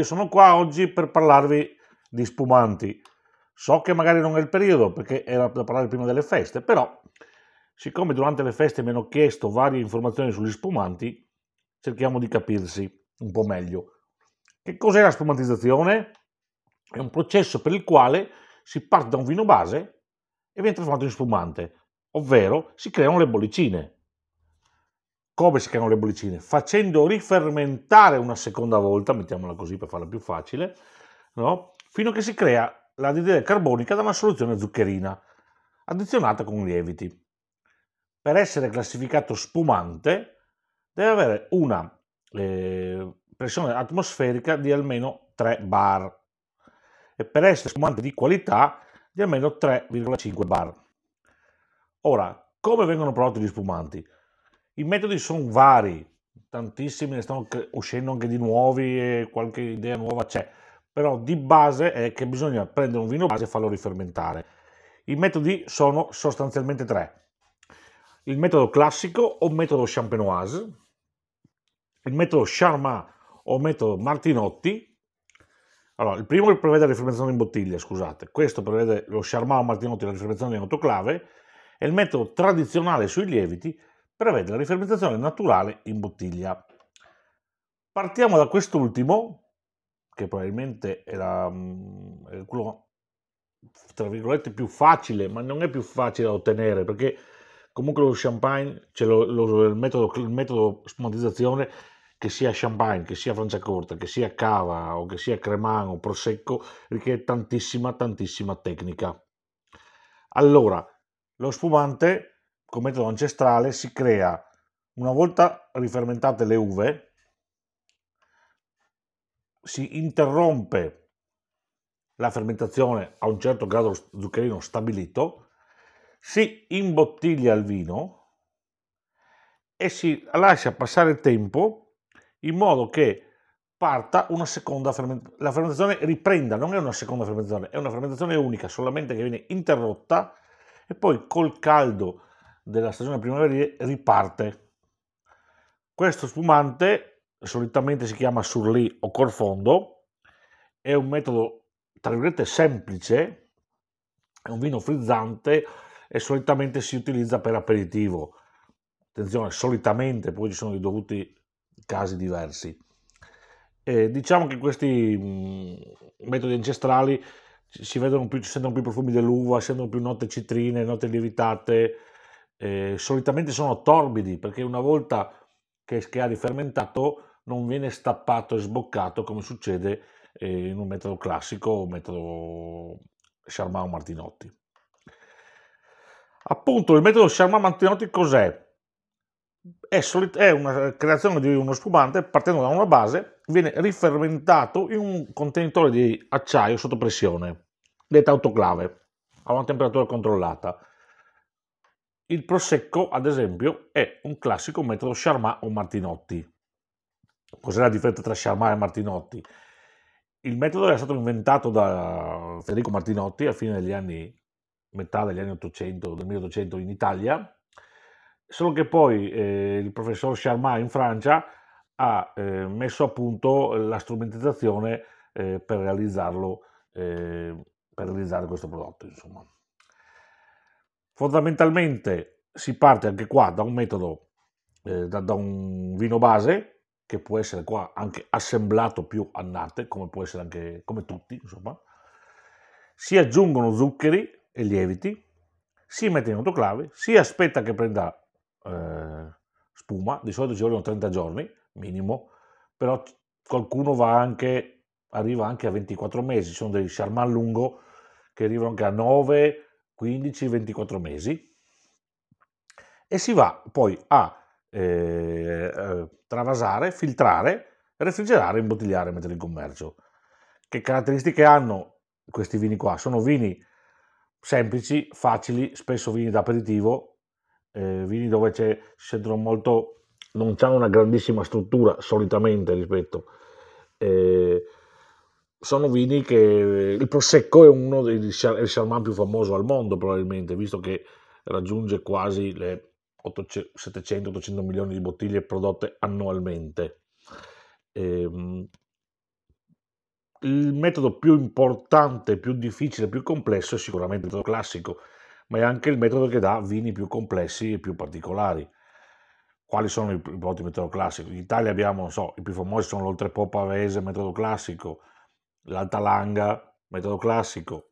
Io sono qua oggi per parlarvi di spumanti. So che magari non è il periodo perché era da parlare prima delle feste, però siccome durante le feste mi hanno chiesto varie informazioni sugli spumanti, cerchiamo di capirsi un po' meglio. Che cos'è la spumantizzazione? È un processo per il quale si parte da un vino base e viene trasformato in spumante, ovvero si creano le bollicine. Come si creano le bollicine? Facendo rifermentare una seconda volta, mettiamola così per farla più facile, no? fino a che si crea l'anidride carbonica da una soluzione zuccherina, addizionata con lieviti. Per essere classificato spumante deve avere una eh, pressione atmosferica di almeno 3 bar e per essere spumante di qualità di almeno 3,5 bar. Ora, come vengono prodotti gli spumanti? I metodi sono vari, tantissimi, ne stanno uscendo anche di nuovi e qualche idea nuova c'è, però di base è che bisogna prendere un vino base e farlo rifermentare. I metodi sono sostanzialmente tre. Il metodo classico o metodo champenoise, il metodo Charmat o metodo Martinotti. Allora, il primo prevede la rifermentazione in bottiglia, scusate, questo prevede lo Charmat o Martinotti la rifermentazione in autoclave e il metodo tradizionale sui lieviti prevede la rifermentazione naturale in bottiglia. Partiamo da quest'ultimo, che probabilmente mm, quello tra virgolette più facile, ma non è più facile da ottenere perché comunque lo champagne, c'è lo, lo, il, metodo, il metodo spumantizzazione che sia champagne, che sia franciacorta, che sia cava o che sia cremano o prosecco richiede tantissima tantissima tecnica. Allora, lo spumante con metodo ancestrale si crea una volta rifermentate le uve, si interrompe la fermentazione a un certo grado zuccherino stabilito, si imbottiglia il vino e si lascia passare il tempo in modo che parta una seconda fermentazione. La fermentazione riprenda, non è una seconda fermentazione, è una fermentazione unica, solamente che viene interrotta e poi col caldo della stagione primaverile riparte. Questo spumante solitamente si chiama surlì o corfondo, è un metodo tra virgolette semplice, è un vino frizzante e solitamente si utilizza per aperitivo. Attenzione, solitamente poi ci sono i dovuti casi diversi. E diciamo che questi mh, metodi ancestrali si vedono più, si sentono più profumi dell'uva, sentono più note citrine, note lievitate, eh, solitamente sono torbidi perché una volta che, che ha rifermentato non viene stappato e sboccato come succede eh, in un metodo classico o metodo Charmat Martinotti. Appunto, il metodo Charmat Martinotti cos'è? È, solit- è, una creazione di uno spumante partendo da una base, viene rifermentato in un contenitore di acciaio sotto pressione, detta autoclave, a una temperatura controllata. Il prosecco, ad esempio, è un classico metodo Charmat o Martinotti. Cos'è la differenza tra Charmat e Martinotti? Il metodo era stato inventato da Federico Martinotti a fine degli anni, metà degli anni 800, del 1800 in Italia, solo che poi eh, il professor Charmat in Francia ha eh, messo a punto la strumentalizzazione eh, per realizzarlo, eh, per realizzare questo prodotto, insomma. Fondamentalmente si parte anche qua da un metodo, eh, da, da, un vino base, che può essere qua anche assemblato più annate, come può essere anche come tutti, insomma. Si aggiungono zuccheri e lieviti, si mette in autoclave, si aspetta che prenda eh, spuma, di solito ci vogliono 30 giorni minimo, però qualcuno va anche, arriva anche a 24 mesi, ci sono dei Charmat lungo che arrivano anche a 9, 15-24 mesi e si va poi a eh, eh, travasare, filtrare, refrigerare, imbottigliare e mettere in commercio. Che caratteristiche hanno questi vini qua? Sono vini semplici, facili, spesso vini d'aperitivo, eh, vini dove si sentono molto, non hanno una grandissima struttura solitamente rispetto. Eh, sono vini che il Prosecco è uno dei il Charmat più famoso al mondo probabilmente, visto che raggiunge quasi le 700-800 milioni di bottiglie prodotte annualmente. Ehm, il metodo più importante, più difficile, più complesso è sicuramente il metodo classico, ma è anche il metodo che dà vini più complessi e più particolari. Quali sono i prodotti metodo classico? In Italia abbiamo, non so, i più famosi sono l'Oltrepo Pavese, metodo classico, l'Alta Langa, metodo classico,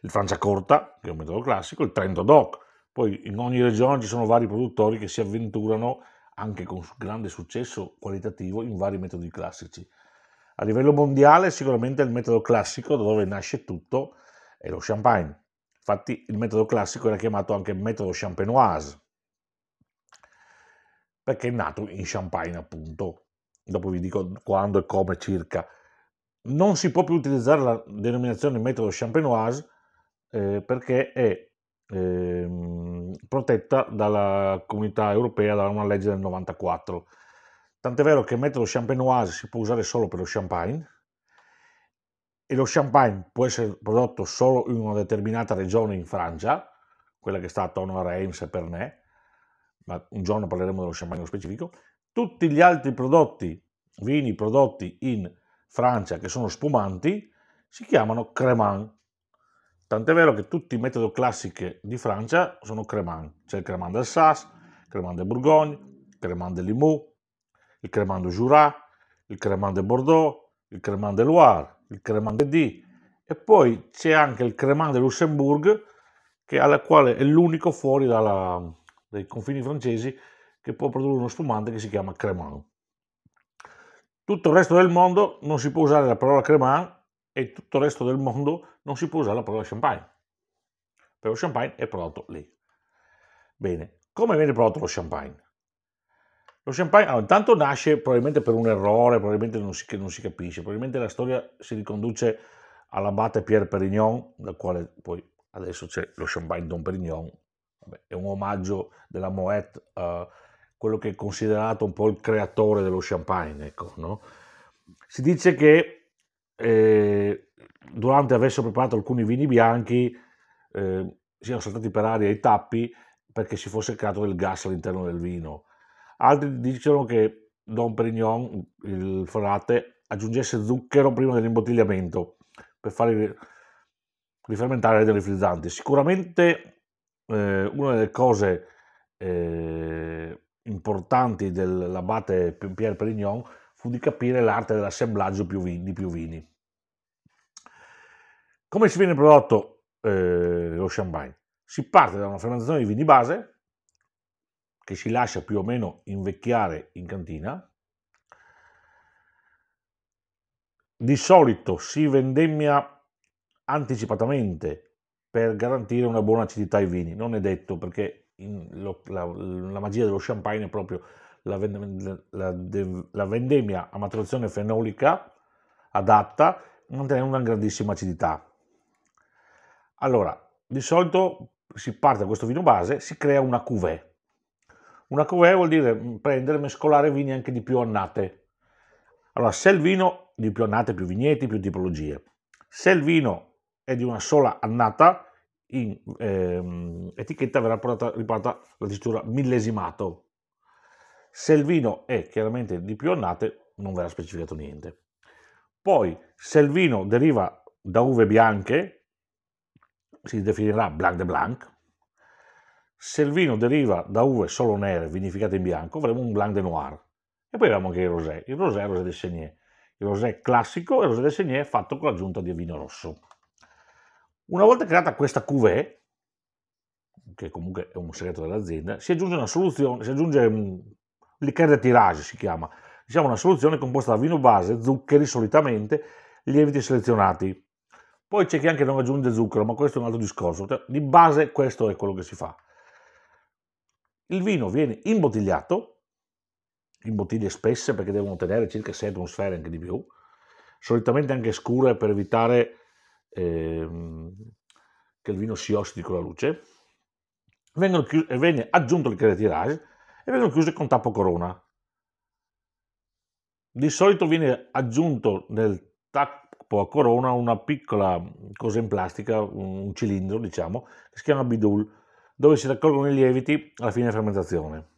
il Franciacorta, che è un metodo classico, il Trento Doc. Poi in ogni regione ci sono vari produttori che si avventurano anche con grande successo qualitativo in vari metodi classici. A livello mondiale sicuramente il metodo classico, da dove nasce tutto, è lo champagne. Infatti il metodo classico era chiamato anche metodo champenoise, perché è nato in Champagne appunto. Dopo vi dico quando e come circa. Non si può più utilizzare la denominazione metodo champenoise eh, perché è eh, protetta dalla comunità europea da una legge del 94. Tant'è vero che il metodo champenoise si può usare solo per lo champagne e lo champagne può essere prodotto solo in una determinata regione in Francia, quella che sta attorno a Reims e Pernay, ma un giorno parleremo dello champagne specifico. Tutti gli altri prodotti, vini prodotti in Francia che sono spumanti, si chiamano cremant Tant'è vero che tutti i metodi classici di Francia sono Cremant. C'è il Cremant del Sas, il Cremant del Bourgogne, il Cremant del Limoux, il Cremant del Jura, il Cremant del Bordeaux, il Cremant del Loire, il Cremant del D e poi c'è anche il Cremant del Lussembourg che alla quale è l'unico fuori dalla, dai confini francesi che può produrre uno spumante che si chiama Cremant. Tutto il resto del mondo non si può usare la parola Cremant e tutto il resto del mondo non si può usare la parola champagne. Per lo champagne è prodotto lì. Bene, come viene prodotto lo champagne? Lo champagne allora, intanto nasce probabilmente per un errore, probabilmente non si, non si capisce, probabilmente la storia si riconduce all'abate Pierre Perignon, dal quale poi adesso c'è lo champagne Don Perignon, Vabbè, è un omaggio della Moet a quello che è considerato un po' il creatore dello champagne. Ecco, no? Si dice che eh, durante avessero preparato alcuni vini bianchi eh, siano saltati per aria i tappi perché si fosse creato del gas all'interno del vino. Altri dicono che Don Perignon, il frate, aggiungesse zucchero prima dell'imbottigliamento per fare rifermentare dei frizzanti. Sicuramente eh, una delle cose eh, importanti dell'abate Pierre Perignon fu di capire l'arte dell'assemblaggio di più vini. Come si viene prodotto eh, lo champagne? Si parte da una fermentazione di vini base che si lascia più o meno invecchiare in cantina. Di solito si vendemmia anticipatamente per garantire una buona acidità ai vini. Non è detto perché lo, la, la magia dello champagne è proprio la, la, la vendemmia a maturazione fenolica adatta mantenendo una grandissima acidità. Allora, di solito si parte da questo vino base, si crea una cuvée. Una cuvée vuol dire prendere, mescolare vini anche di più annate. Allora, se il vino di più annate, più vigneti, più tipologie. Se il vino è di una sola annata, in ehm, etichetta verrà riportata la dicitura millesimato, se il vino è chiaramente di più annate, non verrà specificato niente. Poi, se il vino deriva da uve bianche, si definirà Blanc de Blanc. Se il vino deriva da uve solo nere, vinificate in bianco, avremo un Blanc de Noir. E poi abbiamo anche il rosé. Il rosé è il rosé de Segné. Il rosé classico è il rosé de Segné fatto con l'aggiunta di vino rosso. Una volta creata questa cuvée, che comunque è un segreto dell'azienda, si aggiunge una soluzione, si aggiunge liqueur de tirage si chiama, diciamo una soluzione composta da vino base, zuccheri solitamente, lieviti selezionati. Poi c'è chi anche non aggiunge zucchero, ma questo è un altro discorso. Cioè, di base questo è quello che si fa. Il vino viene imbottigliato, in bottiglie spesse perché devono tenere circa 6 atmosfere, anche di più, solitamente anche scure per evitare ehm, che il vino si ossidi con la luce. Vengono chius- viene aggiunto il tirage e vengono chiuse con tappo corona. Di solito viene aggiunto nel tappo a corona una piccola cosa in plastica, un cilindro diciamo, che si chiama bidul, dove si raccolgono i lieviti alla fine della fermentazione.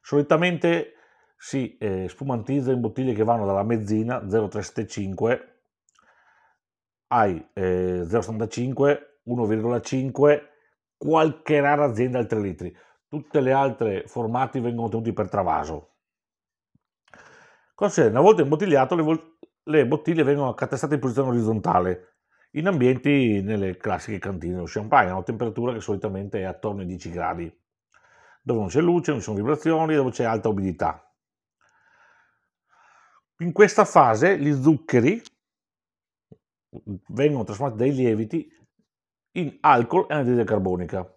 Solitamente si eh, spumantizza in bottiglie che vanno dalla mezzina 0,375 ai eh, 0,75, 1,5, qualche rara azienda al 3 litri. Tutte le altre formati vengono tenuti per travaso. Cosa Una volta imbottigliato, le, le bottiglie vengono accatestate in posizione orizzontale in ambienti nelle classiche cantine dello champagne, a una temperatura che solitamente è attorno ai 10 gradi, dove non c'è luce, non ci sono vibrazioni, dove c'è alta umidità. In questa fase gli zuccheri vengono trasformati dai lieviti in alcol e anidride carbonica.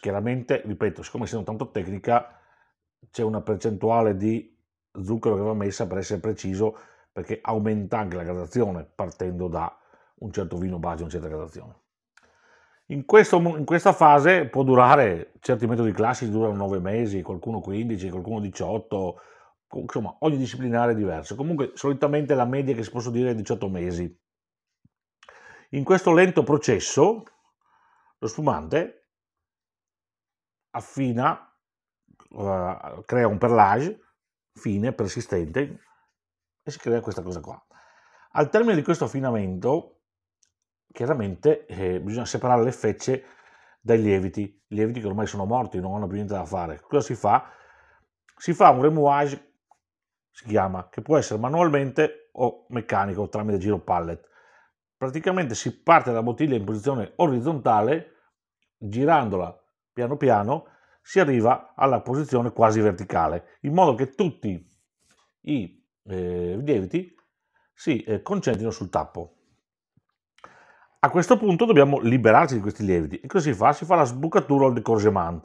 chiaramente, ripeto, siccome essendo tanto tecnica, c'è una percentuale di zucchero che va messa per essere preciso, perché aumenta anche la gradazione partendo da un certo vino base, una certa gradazione. In, questo, in, questa fase può durare, certi metodi classici durano 9 mesi, qualcuno 15, qualcuno 18, insomma ogni disciplinare è diverso. Comunque solitamente la media che si posso dire è 18 mesi. In questo lento processo lo spumante affina, uh, crea un perlage fine, persistente e si crea questa cosa qua. Al termine di questo affinamento chiaramente eh, bisogna separare le fecce dai lieviti, lieviti che ormai sono morti, non hanno più niente da fare. Cosa si fa? Si fa un remouage, si chiama, che può essere manualmente o meccanico tramite giro pallet. Praticamente si parte dalla bottiglia in posizione orizzontale, girandola piano piano, si arriva alla posizione quasi verticale, in modo che tutti i eh, lieviti si eh, concentrino sul tappo. A questo punto dobbiamo liberarci di questi lieviti. E cosa si fa? Si fa la sbucatura o il décorgement.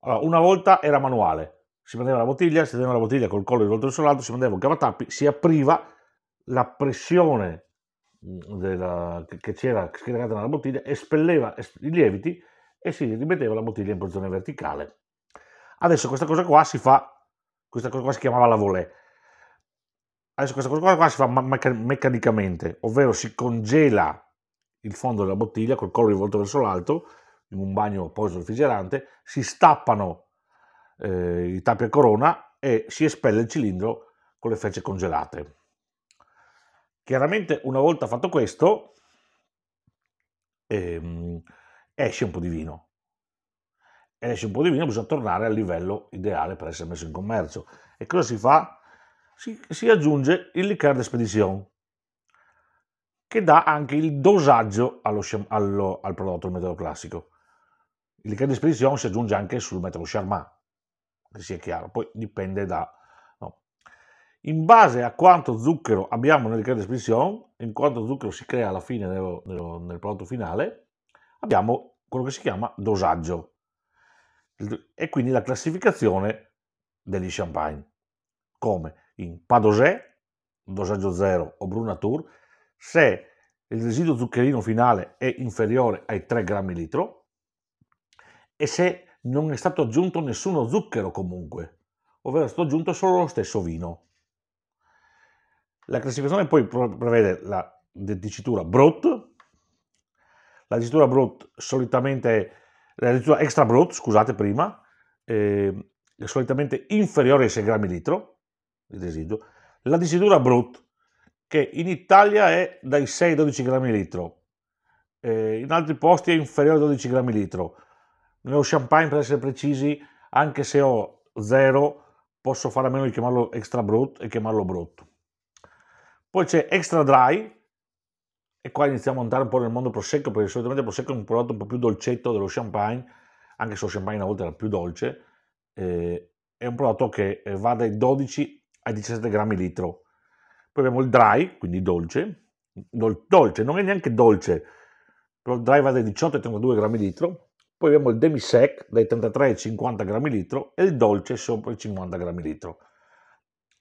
Allora, una volta era manuale, si prendeva la bottiglia, si teneva la bottiglia col collo rivolto verso l'alto, si prendeva un cavatappi, si apriva la pressione mm, della, che c'era scaricata nella bottiglia, espelleva i lieviti e si rimetteva la bottiglia in posizione verticale. Adesso questa cosa qua si fa, questa cosa qua si chiamava la volée. Adesso questa cosa qua si fa meccanicamente, ovvero si congela il fondo della bottiglia col collo rivolto verso l'alto, in un bagno poi refrigerante, si stappano eh, i tappi a corona e si espelle il cilindro con le fece congelate. Chiaramente una volta fatto questo ehm, esce un po' di vino. Esce un po' di vino, bisogna tornare al livello ideale per essere messo in commercio. E cosa si fa? Si, si aggiunge il liqueur d'espedizione che dà anche il dosaggio allo, allo, al prodotto del metodo classico. Il liquore di spedizione si aggiunge anche sul metodo Charmat, che sia chiaro, poi dipende da... No. In base a quanto zucchero abbiamo nel di spedizione, in quanto zucchero si crea alla fine nello, nello, nel prodotto finale, abbiamo quello che si chiama dosaggio. E quindi la classificazione degli champagne, come? In Padosè, dosaggio 0 o Brunatur, se il residuo zuccherino finale è inferiore ai 3 grammi litro e se non è stato aggiunto nessuno zucchero comunque, ovvero è stato aggiunto solo lo stesso vino. La classificazione poi prevede la dicitura Brut, la dicitura Brut solitamente, la dicitura extra Brut, scusate prima, eh, è solitamente inferiore ai 6 grammi litro, il residuo. La dicitura Brut che in Italia è dai 6 ai 12 grammi litro, eh, in altri posti è inferiore ai 12 grammi litro. Nello champagne, per essere precisi, anche se ho 0, posso fare a meno di chiamarlo extra brut e chiamarlo brut. Poi c'è extra dry, e qua iniziamo a andare un po' nel mondo prosecco, perché solitamente il prosecco è un prodotto un po' più dolcetto dello champagne, anche se lo champagne a volte era più dolce, eh, è un prodotto che eh, va dai 12 ai 17 grammi litro poi abbiamo il dry, quindi dolce, Dol- dolce, non è neanche dolce, però il dry va dai 18 ai 32 grammi litro, poi abbiamo il demi-sec dai 33 ai 50 grammi litro e il dolce sopra i 50 grammi litro.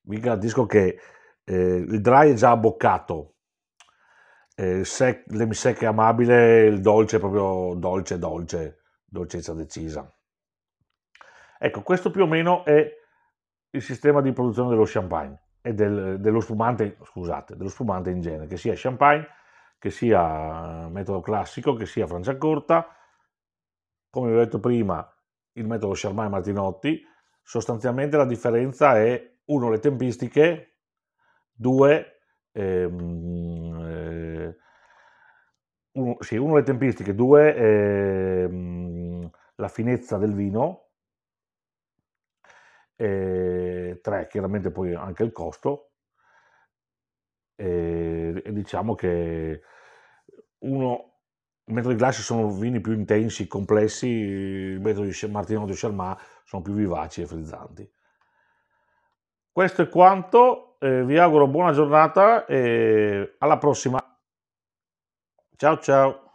Vi garantisco che eh, il dry è già abboccato, eh, il sec, l'emi-sec è amabile, il dolce è proprio dolce, dolce, dolcezza decisa. Ecco, questo più o meno è il sistema di produzione dello champagne e del, dello, spumante, scusate, dello spumante in genere, che sia champagne, che sia metodo classico, che sia Franciacorta, come vi ho detto prima, il metodo Charmant Martinotti, sostanzialmente la differenza è, uno, le tempistiche, due, ehm, eh, uno, sì, uno, le tempistiche, due, ehm, la finezza del vino, e tre, chiaramente poi anche il costo, e, e diciamo che uno mentre i Glass sono vini più intensi, complessi, il metodo di Martino di Charmat sono più vivaci e frizzanti. Questo è quanto, eh, vi auguro buona giornata e alla prossima. Ciao ciao!